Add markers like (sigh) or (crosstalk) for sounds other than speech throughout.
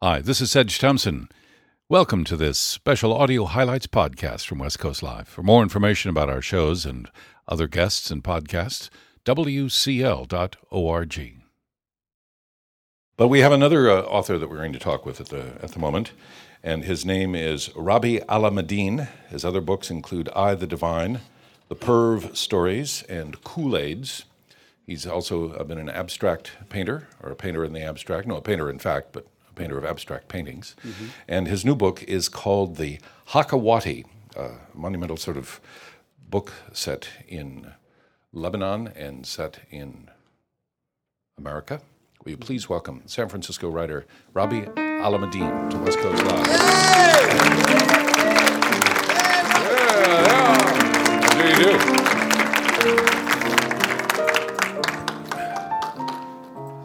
Hi, this is Sedge Thompson. Welcome to this special audio highlights podcast from West Coast Live. For more information about our shows and other guests and podcasts, wcl.org. But we have another uh, author that we're going to talk with at the at the moment, and his name is Rabih Alameddine. His other books include I the Divine, The Perv Stories, and Koolaids. He's also uh, been an abstract painter, or a painter in the abstract. No, a painter in fact, but painter of abstract paintings. And his new book is called The Hakawati, a monumental sort of book set in Lebanon and set in America. Will you please welcome San Francisco writer Rabih Alameddine to West Coast Live? How do do?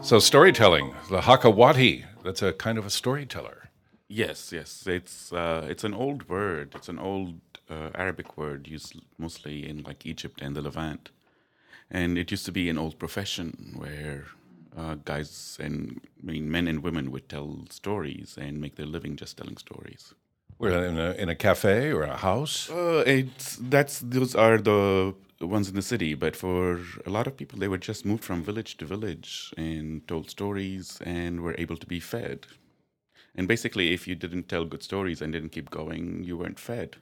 So storytelling, the Hakawati, that's a kind of a storyteller. Yes, yes. It's uh, it's an old word. It's an old uh, Arabic word used mostly in like Egypt and the Levant, and it used to be an old profession where uh, guys and I mean men and women would tell stories and make their living just telling stories. We're in a, in a cafe or a house. Uh, it's that's those are the ones in the city, but for a lot of people, they were just moved from village to village and told stories and were able to be fed. And basically, if you didn't tell good stories and didn't keep going, you weren't fed.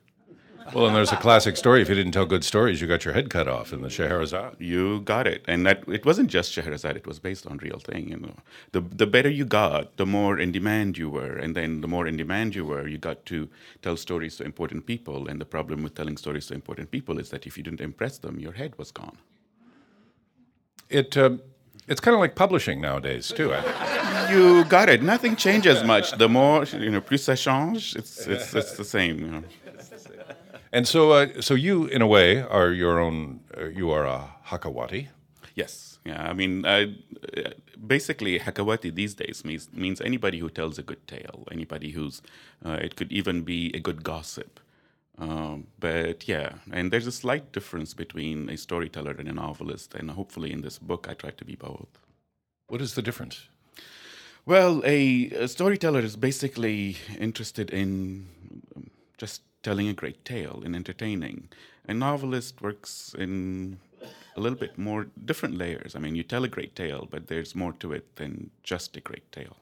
Well, and there's a classic story. If you didn't tell good stories, you got your head cut off in the Scheherazade. You got it, and that it wasn't just Scheherazade; it was based on real thing. You know, the the better you got, the more in demand you were, and then the more in demand you were, you got to tell stories to important people. And the problem with telling stories to important people is that if you didn't impress them, your head was gone. It uh, it's kind of like publishing nowadays too. You got it. Nothing changes much. The more you know, plus ça change. It's it's it's the same. You know. And so, uh, so you, in a way, are your own. Uh, you are a Hakawati. Yes. Yeah. I mean, uh, basically, Hakawati these days means means anybody who tells a good tale, anybody who's. Uh, it could even be a good gossip. Um, but yeah, and there's a slight difference between a storyteller and a novelist, and hopefully, in this book, I try to be both. What is the difference? Well, a, a storyteller is basically interested in um, just telling a great tale and entertaining. A novelist works in a little bit more different layers. I mean, you tell a great tale, but there's more to it than just a great tale.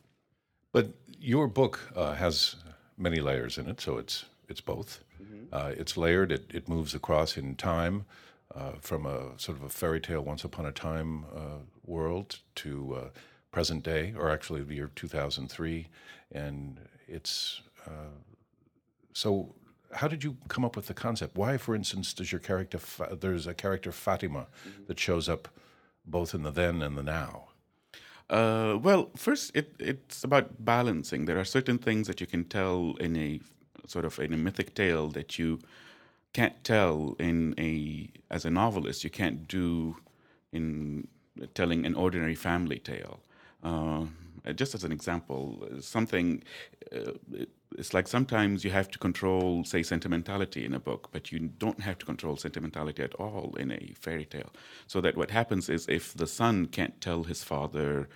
But your book uh, has many layers in it, so it's it's both. Uh, it's layered. It it moves across in time, uh, from a sort of a fairy tale, once upon a time uh, world to uh, present day, or actually the year two thousand three, and it's uh, so. How did you come up with the concept? Why, for instance, does your character Fa- there's a character Fatima that shows up both in the then and the now? Uh, well, first, it, it's about balancing. There are certain things that you can tell in a sort of in a mythic tale that you can't tell in a as a novelist. You can't do in telling an ordinary family tale. Uh, just as an example, something uh, it's like sometimes you have to control, say, sentimentality in a book, but you don't have to control sentimentality at all in a fairy tale. So that what happens is if the son can't tell his father,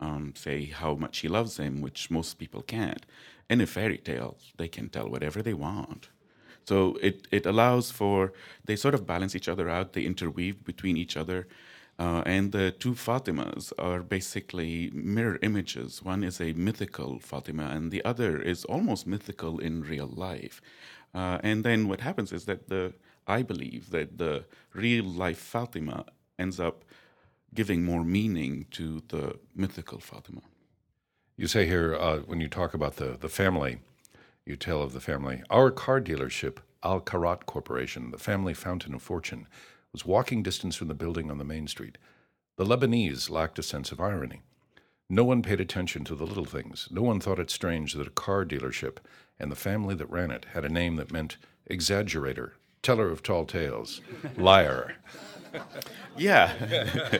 um, say, how much he loves him, which most people can't, in a fairy tale, they can tell whatever they want. So it, it allows for, they sort of balance each other out, they interweave between each other. Uh, and the two Fatimas are basically mirror images. One is a mythical Fatima, and the other is almost mythical in real life. Uh, and then what happens is that the I believe that the real life Fatima ends up giving more meaning to the mythical Fatima. You say here, uh, when you talk about the, the family, you tell of the family. Our car dealership, Al Kharrat Corporation, the family fountain of fortune, was walking distance from the building on the main street. The Lebanese lacked a sense of irony. No one paid attention to the little things. No one thought it strange that a car dealership and the family that ran it had a name that meant exaggerator, teller of tall tales, (laughs) liar. Yeah, (laughs)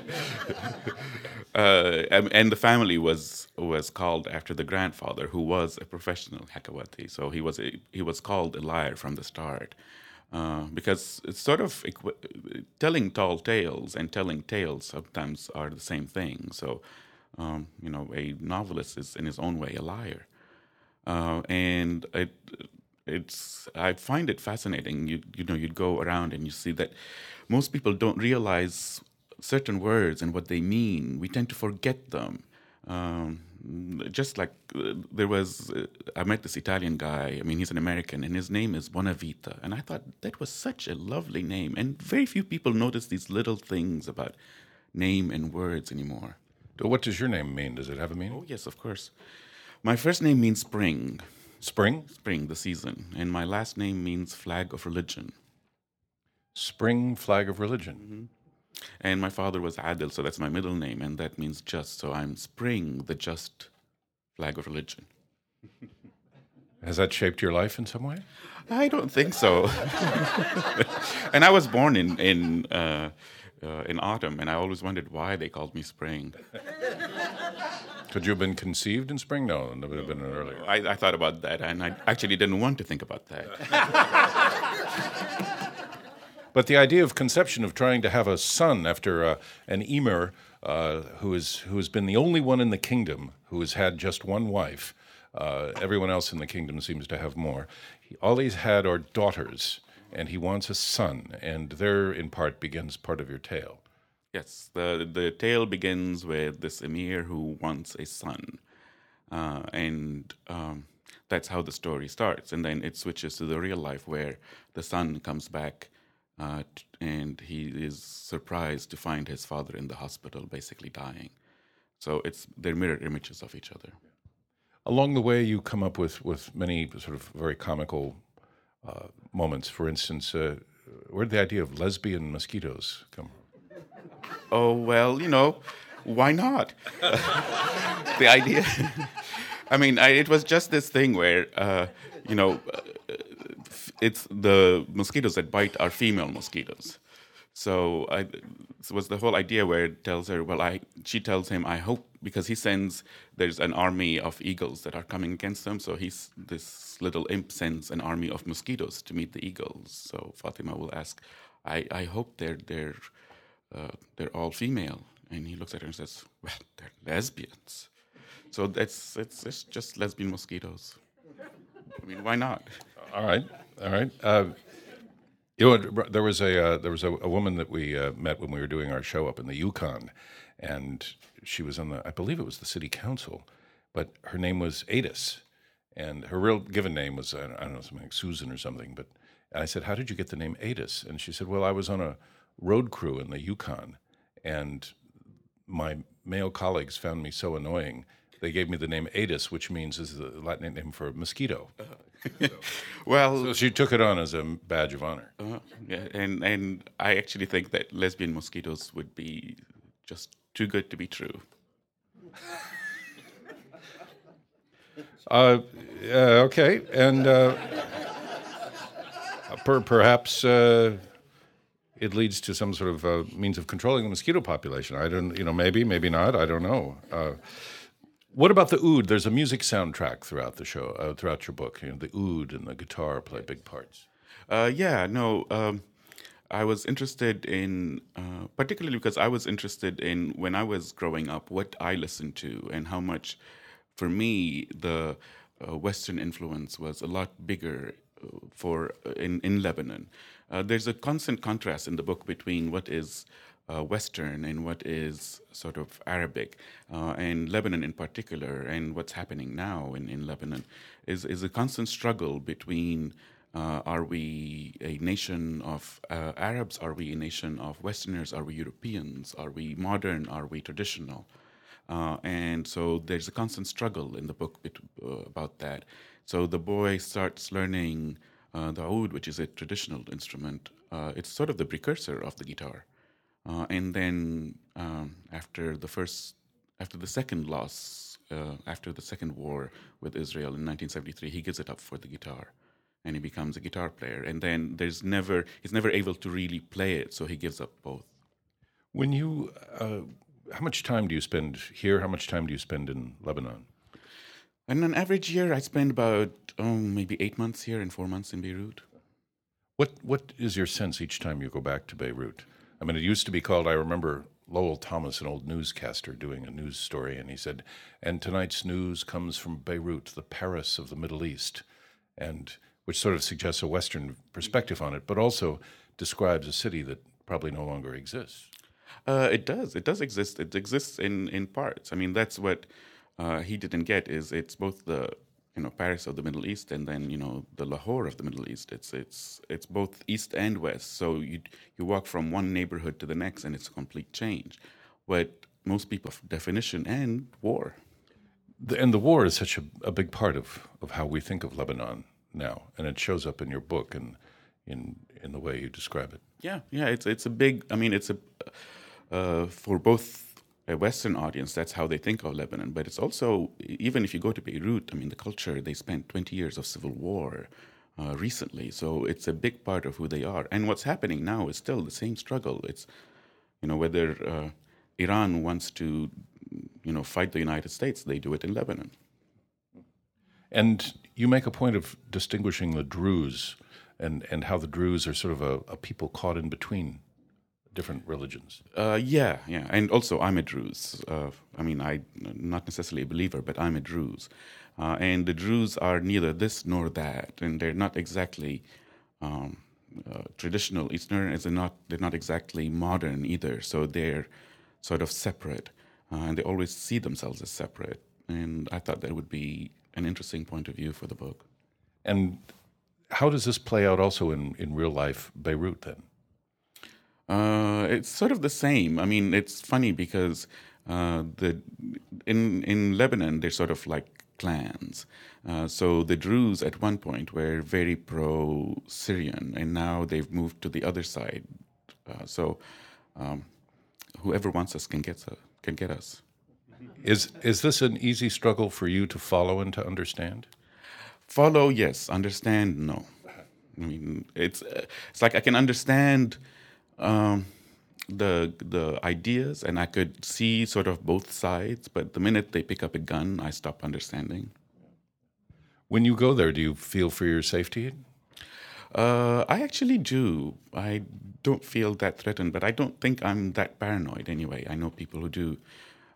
uh, and and the family was was called after the grandfather, who was a professional Hakawati. So he was a, he was called a liar from the start, uh, because it's sort of equi- telling tall tales and telling tales sometimes are the same thing. So, um, you know, a novelist is in his own way a liar. uh, and it it's I find it fascinating. You you know you'd go around and you see that most people don't realize certain words and what they mean. We tend to forget them. Um, just like uh, there was, uh, I met this Italian guy. I mean, he's an American, and his name is Bonavita. And I thought that was such a lovely name. And very few people notice these little things about name and words anymore. What does your name mean? Does it have a meaning? Oh, yes, of course. My first name means spring. Spring? Spring, the season. And my last name means flag of religion. Spring flag of religion. Mm-hmm. And my father was Adil, so that's my middle name, and that means just. So I'm Spring, the just flag of religion. (laughs) Has that shaped your life in some way? I don't think so. (laughs) and I was born in in uh, uh, in autumn, and I always wondered why they called me Spring. Could you have been conceived in spring? No, it would have been earlier. I, I thought about that, and I actually didn't want to think about that. (laughs) But the idea of conception of trying to have a son after uh, an emir uh, who, is, who has been the only one in the kingdom who has had just one wife, uh, everyone else in the kingdom seems to have more. He, all he's had are daughters, and he wants a son, and there, in part, begins part of your tale. Yes, the the tale begins with this emir who wants a son, uh, and um, that's how the story starts. And then it switches to the real life where the son comes back uh, and he is surprised to find his father in the hospital, basically dying. So it's they're mirror images of each other. Along the way, you come up with with many sort of very comical uh, moments. For instance, uh, where did the idea of lesbian mosquitoes come? Oh well, you know, why not? (laughs) the idea. (laughs) I mean, I, it was just this thing where, uh, you know, it's the mosquitoes that bite are female mosquitoes. So I, it was the whole idea where it tells her, well, I, she tells him, I hope, because he sends, there's an army of eagles that are coming against them. So he's, this little imp sends an army of mosquitoes to meet the eagles. So Fatima will ask, I, I hope they're, they're, uh, they're all female. And he looks at her and says, well, they're lesbians. So that's, it's, it's just lesbian mosquitoes. I mean, why not? All right. All right. Uh, you know, there was a uh, there was a, a woman that we uh, met when we were doing our show up in the Yukon, and she was on the I believe it was the city council, but her name was Aedes, and her real given name was I don't know something like Susan or something. But I said, "How did you get the name Aedes?" And she said, "Well, I was on a road crew in the Yukon, and my male colleagues found me so annoying." They gave me the name Aedes, which means is the Latin name for mosquito. Uh-huh (laughs) well, so she took it on as a badge of honor. Uh, yeah, and and I actually think that lesbian mosquitoes would be just too good to be true. (laughs) uh, okay, and uh, per, perhaps uh, it leads to some sort of uh, means of controlling the mosquito population. I don't, you know, maybe, maybe not. I don't know. Uh, what about the oud? There's a music soundtrack throughout the show, uh, throughout your book. You know, the oud and the guitar play big parts. Uh, yeah, no. Um, I was interested in, uh, particularly because I was interested in when I was growing up, what I listened to and how much, for me, the uh, Western influence was a lot bigger uh, for uh, in in Lebanon. there's a constant contrast in the book between what is uh, Western and what is sort of Arabic, uh, and Lebanon in particular, and what's happening now in, in Lebanon, is, is a constant struggle between uh, are we a nation of uh, Arabs? Are we a nation of Westerners? Are we Europeans? Are we modern? Are we traditional? Uh, and so there's a constant struggle in the book bit, uh, about that. So the boy starts learning the oud, which is a traditional instrument. it's sort of the precursor of the guitar. Uh, and then um, after the first, after the second loss, uh, after the second war with Israel in 1973, he gives it up for the guitar, and he becomes a guitar player. And then there's never, he's never able to really play it, so he gives up both. When you, uh, how much time do you spend here? How much time do you spend in Lebanon? In an average year, I spend about oh, maybe eight months here and four months in Beirut. What What is your sense each time you go back to Beirut? I mean, it used to be called, I remember Lowell Thomas, an old newscaster, doing a news story, and he said, "And tonight's news comes from Beirut, the Paris of the Middle East," and which sort of suggests a Western perspective on it, but also describes a city that probably no longer exists. Uh, it does. It does exist. It exists in in parts. I mean, that's what uh, he didn't get. Is it's both the you know Paris of the Middle East and then you know the Lahore of the Middle East. It's it's it's both east and west. So you you walk from one neighborhood to the next, and it's a complete change. But most people definition and war. The, and the war is such a, a big part of, of how we think of Lebanon now, and it shows up in your book and in in the way you describe it. Yeah, yeah, it's it's a big. I mean, it's a uh, for both a Western audience, that's how they think of Lebanon. But it's also, even if you go to Beirut, I mean, the culture, they spent 20 years of civil war uh, recently. So it's a big part of who they are. And what's happening now is still the same struggle. It's, you know, whether uh, Iran wants to, you know, fight the United States, they do it in Lebanon. And you make a point of distinguishing the Druze and, and how the Druze are sort of a, a people caught in between different religions. Uh, yeah, yeah, and also I'm a Druze. Uh, I mean, I'm not necessarily a believer, but I'm a Druze, uh, and the Druze are neither this nor that, and they're not exactly um, uh, traditional Eastern, as they're not they're not exactly modern either. So they're sort of separate, uh, and they always see themselves as separate. And I thought that would be an interesting point of view for the book. And how does this play out also in, in real life Beirut then? Uh, it's sort of the same. I mean, it's funny because uh, the in in Lebanon they're sort of like clans. Uh, so the Druze at one point were very pro Syrian, and now they've moved to the other side. Uh, so um, whoever wants us can get uh, can get us. Is is this an easy struggle for you to follow and to understand? Follow, yes. Understand, no. I mean, it's uh, it's like I can understand um, the the ideas, and I could see sort of both sides. But the minute they pick up a gun, I stop understanding. When you go there, do you feel for your safety? Uh, I actually do. I don't feel that threatened, but I don't think I'm that paranoid anyway. I know people who do.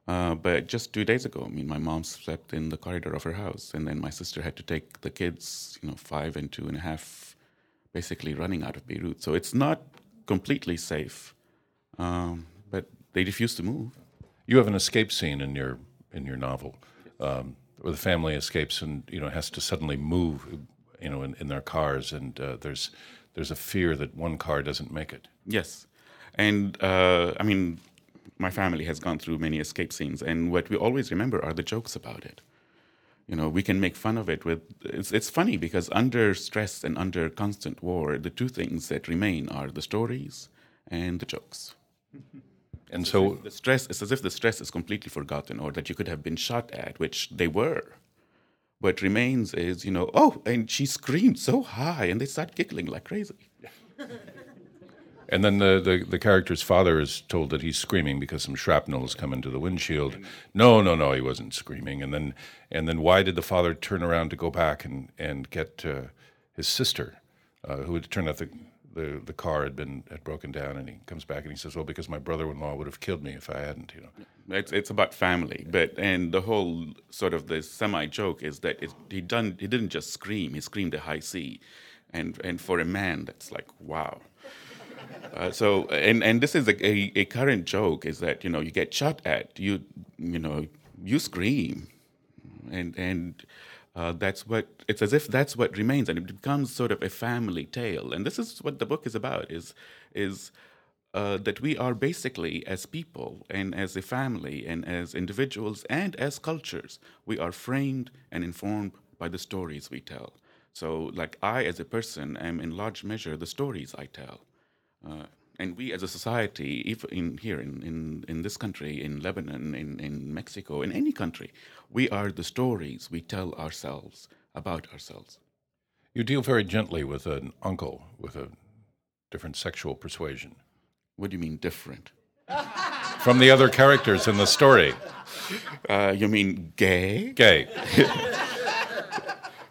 Uh, but just two days ago, I mean, my mom slept in the corridor of her house, and then my sister had to take the kids, you know, five and two and a half, basically running out of Beirut. So it's not completely safe, um, but they refuse to move. You have an escape scene in your in your novel, um, where the family escapes and you know has to suddenly move, you know, in, in their cars, and uh, there's there's a fear that one car doesn't make it. Yes, and uh, I mean, my family has gone through many escape scenes, and what we always remember are the jokes about it. You know, we can make fun of it with. It's, it's funny because under stress and under constant war, the two things that remain are the stories and the jokes. (laughs) And so the stress it's as if the stress is completely forgotten, or that you could have been shot at, which they were. What remains is, you know, oh, and she screamed so high, and they start giggling like crazy. (laughs) And then the, the, the, character's father is told that he's screaming because some shrapnel has come into the windshield. No, no, no, he wasn't screaming. And then and then why did the father turn around to go back and and get uh, his sister, uh, who had turned out the, the the car had been had broken down, and he comes back and he says, well, because my brother-in-law would have killed me if I hadn't, you know. It's it's about family, but and the whole sort of the semi joke is that it, he done he didn't just scream, he screamed a high C, and and for a man that's like wow. Uh, so and and this is a, a, a, current joke is that you know you get shot at you you know you scream. And and uh, that's what it's as if that's what remains and it becomes sort of a family tale. And this is what the book is about is is uh, that we are basically as people and as a family and as individuals and as cultures we are framed and informed by the stories we tell. So like i as a person am in large measure the stories i tell uh, and we as a society, if in here in, in, in this country, in Lebanon, in, in Mexico, in any country, we are the stories we tell ourselves about ourselves. You deal very gently with an uncle with a different sexual persuasion. What do you mean different? (laughs) From the other characters in the story. Uh, you mean gay? Gay. (laughs)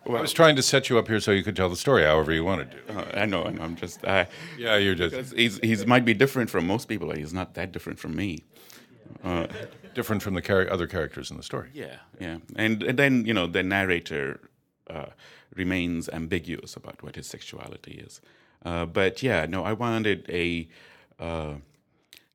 I was trying to set you up here so you could tell the story however you wanted to. Uh, I know, and I'm just. Uh, Yeah, you're just he's he's might be different from most people. but He's not that different from me. different from the char- other characters in the story. Yeah, yeah, and, and then you know the narrator uh, remains ambiguous about what his sexuality is. Uh, but yeah, no, I wanted a uh,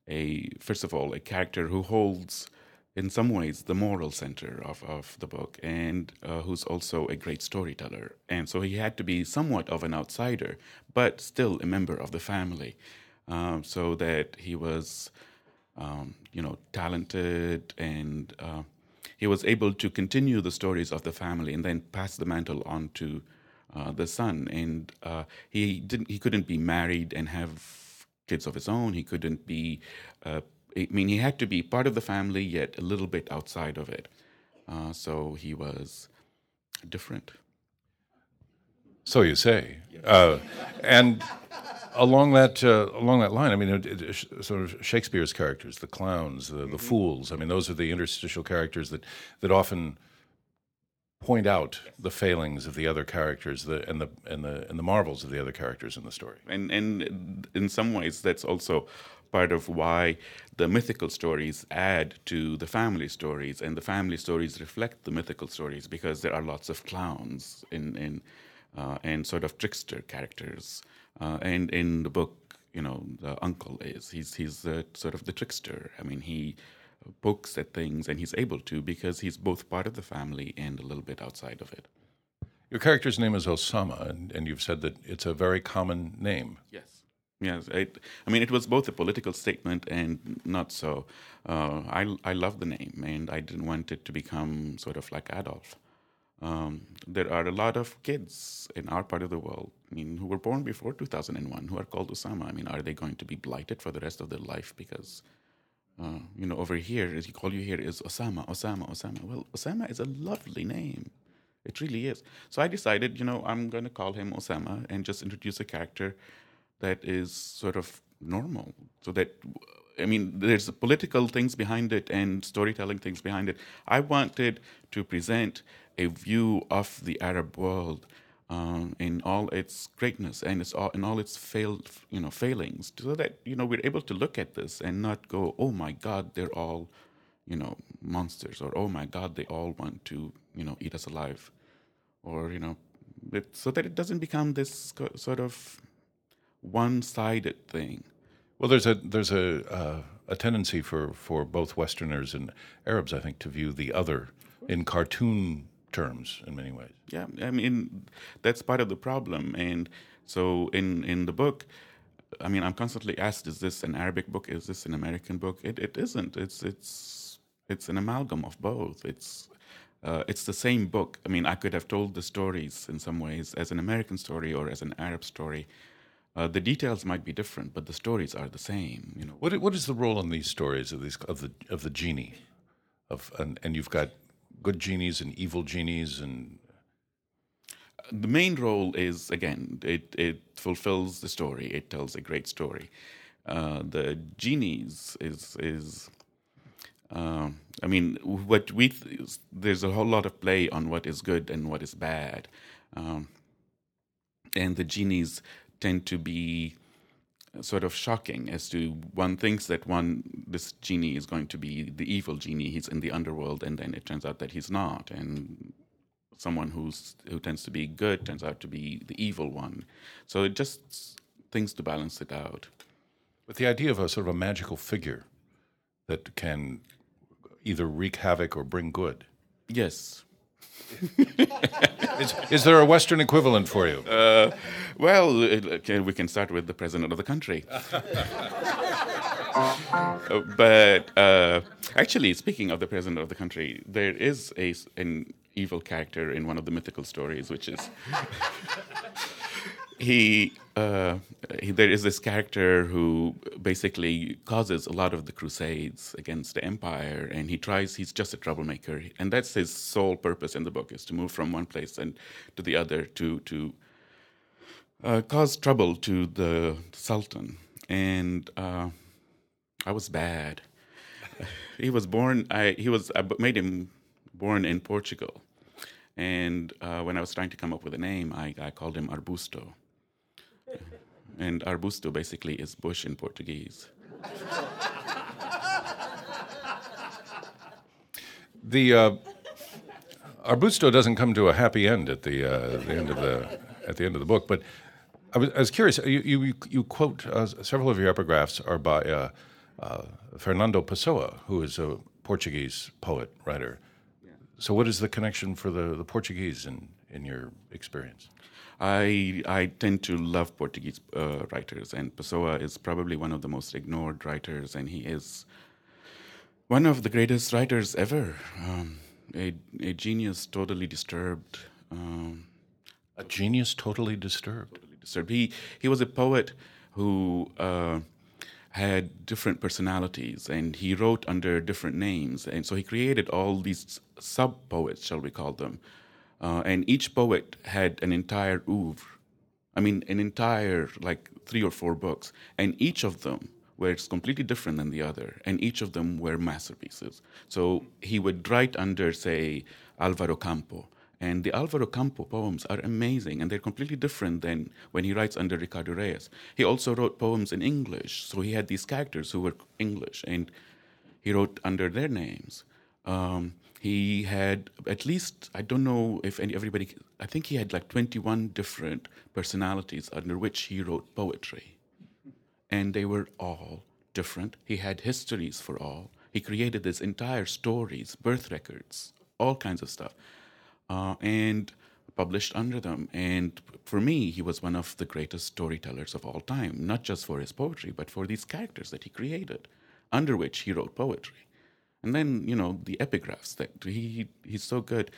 a first of all a character who holds in some ways the moral center of, of the book and uh, who's also a great storyteller. And so he had to be somewhat of an outsider but still a member of the family um, so that he was um, you know talented and uh, he was able to continue the stories of the family and then pass the mantle on to uh, the son. And uh, he didn't he couldn't be married and have kids of his own. He couldn't be uh, I mean, he had to be part of the family, yet a little bit outside of it. Uh, so he was different. So you say. Uh, and along that uh, along that line, I mean, it, it, sort of Shakespeare's characters, the clowns, the, the fools. I mean, those are the interstitial characters that that often point out the failings of the other characters, the and the and the and the marvels of the other characters in the story. And and in some ways, that's also part of why the mythical stories add to the family stories, and the family stories reflect the mythical stories because there are lots of clowns in in uh, and sort of trickster characters. Uh, and in the book, you know, the uncle is he's he's uh, sort of the trickster. I mean, he pokes at things, and he's able to because he's both part of the family and a little bit outside of it. Your character's name is Osama, and, and you've said that it's a very common name. Yes. Yes. It, I mean, it was both a political statement and not so. Uh, I, I love the name, and I didn't want it to become sort of like Adolf. Um, there are a lot of kids in our part of the world, I mean, who were born before 2001 who are called Osama. I mean, are they going to be blighted for the rest of their life because, uh, you know, over here, as you call you here is Osama, Osama, Osama. Well, Osama is a lovely name. It really is. So I decided, you know, I'm going to call him Osama and just introduce a character that is sort of normal. So that, I mean, there's political things behind it and storytelling things behind it. I wanted to present a view of the Arab world um, in all its greatness and its all, in all its failed, you know, failings, so that you know we're able to look at this and not go, "Oh my God, they're all, you know, monsters," or "Oh my God, they all want to, you know, eat us alive," or you know, it, so that it doesn't become this sort of one-sided thing. Well, there's a there's a uh, a tendency for, for both Westerners and Arabs, I think, to view the other in cartoon terms in many ways. Yeah, I mean that's part of the problem, and so in in the book, I mean I'm constantly asked, is this an Arabic book? Is this an American book? It it isn't. It's it's it's an amalgam of both. It's uh, it's the same book. I mean, I could have told the stories in some ways as an American story or as an Arab story. Uh, the details might be different, but the stories are the same. You know, What what is the role in these stories of these of the of the genie, of and, and you've got good genies and evil genies and the main role is again it it fulfills the story. It tells a great story. Uh, the genies is is um, I mean what we th- there's a whole lot of play on what is good and what is bad. Um, and the genies tend to be uh, sort of shocking as to one thinks that one this genie is going to be the evil genie he's in the underworld and then it turns out that he's not. And someone who's who tends to be good turns out to be the evil one. So it just things to balance it out. With the idea of a sort of a magical figure that can either wreak havoc or bring good. yes (laughs) Is, is there a Western equivalent for you? uh, well okay, we can start with the president of the country (laughs) Uh, but uh, actually, speaking of the president of the country, there is a an evil character in one of the mythical stories, which is (laughs) he, uh, he. There is this character who basically causes a lot of the crusades against the empire, and he tries. He's just a troublemaker, and that's his sole purpose in the book: is to move from one place and to the other to to uh, cause trouble to the sultan. And uh, I was bad. He was born. I he was. I made him born in Portugal, And uh, when I was trying to come up with a name, I, I called him Arbusto. And Arbusto basically is bush in Portuguese. (laughs) The uh, Arbusto doesn't come to a happy end at the, uh, the end of the at the end of the book, but I was, I was curious. You you, you quote uh, several of your epigraphs are by uh, uh, Fernando Pessoa, who is a Portuguese poet writer. So, what is the connection for the, the Portuguese in, in your experience? I I tend to love Portuguese uh, writers, and Pessoa is probably one of the most ignored writers, and he is one of the greatest writers ever. Um, a a genius, totally disturbed. Um, a genius, totally disturbed. Totally disturbed. He he was a poet who. Uh, had different personalities and he wrote under different names. And so he created all these sub poets, shall we call them. Uh, and each poet had an entire oeuvre. I mean, an entire, like three or four books. And each of them were completely different than the other. And each of them were masterpieces. So he would write under, say, Alvaro Campo and the Alvaro Campo poems are amazing, and they're completely different than when he writes under Ricardo Reis. He also wrote poems in English, so he had these characters who were English, and he wrote under their names. Um, he had at least I don't know if any, everybody. I think he had like 21 different personalities under which he wrote poetry, and they were all different. He had histories for all. He created this entire stories, birth records, all kinds of stuff uh, and published under them. And for me, he was one of the greatest storytellers of all time, not just for his poetry, but for these characters that he created, under which he wrote poetry. And then, you know, the epigraphs that he he's so good.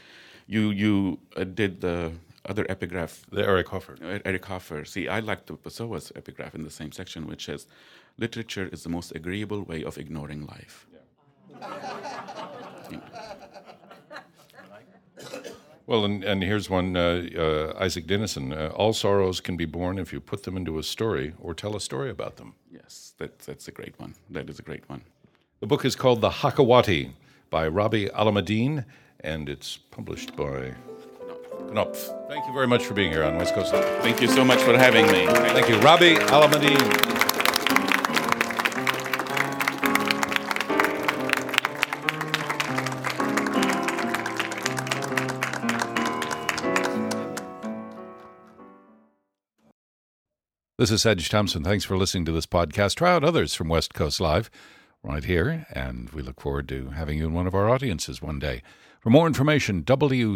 You you uh, did the other epigraph, the Eric Hoffer. Eric Hoffer. See, I like the Pessoa's epigraph in the same section, which says, "Literature is the most agreeable way of ignoring life." Yeah. (laughs) Well, and, and here's one uh, uh, Isak Dinesen. Uh, All sorrows can be born if you put them into a story or tell a story about them. Yes, that, that's a great one. That is a great one. The book is called The Hakawati by Rabih Alameddine, and it's published by Knopf. Thank you very much for being here on West Coast Live. Thank you so much for having me. Thank, Thank you, Rabih Alameddine. This is Sedge Thompson. Thanks for listening to this podcast. Try out others from West Coast Live right here, and we look forward to having you in one of our audiences one day. For more information, wcl.org.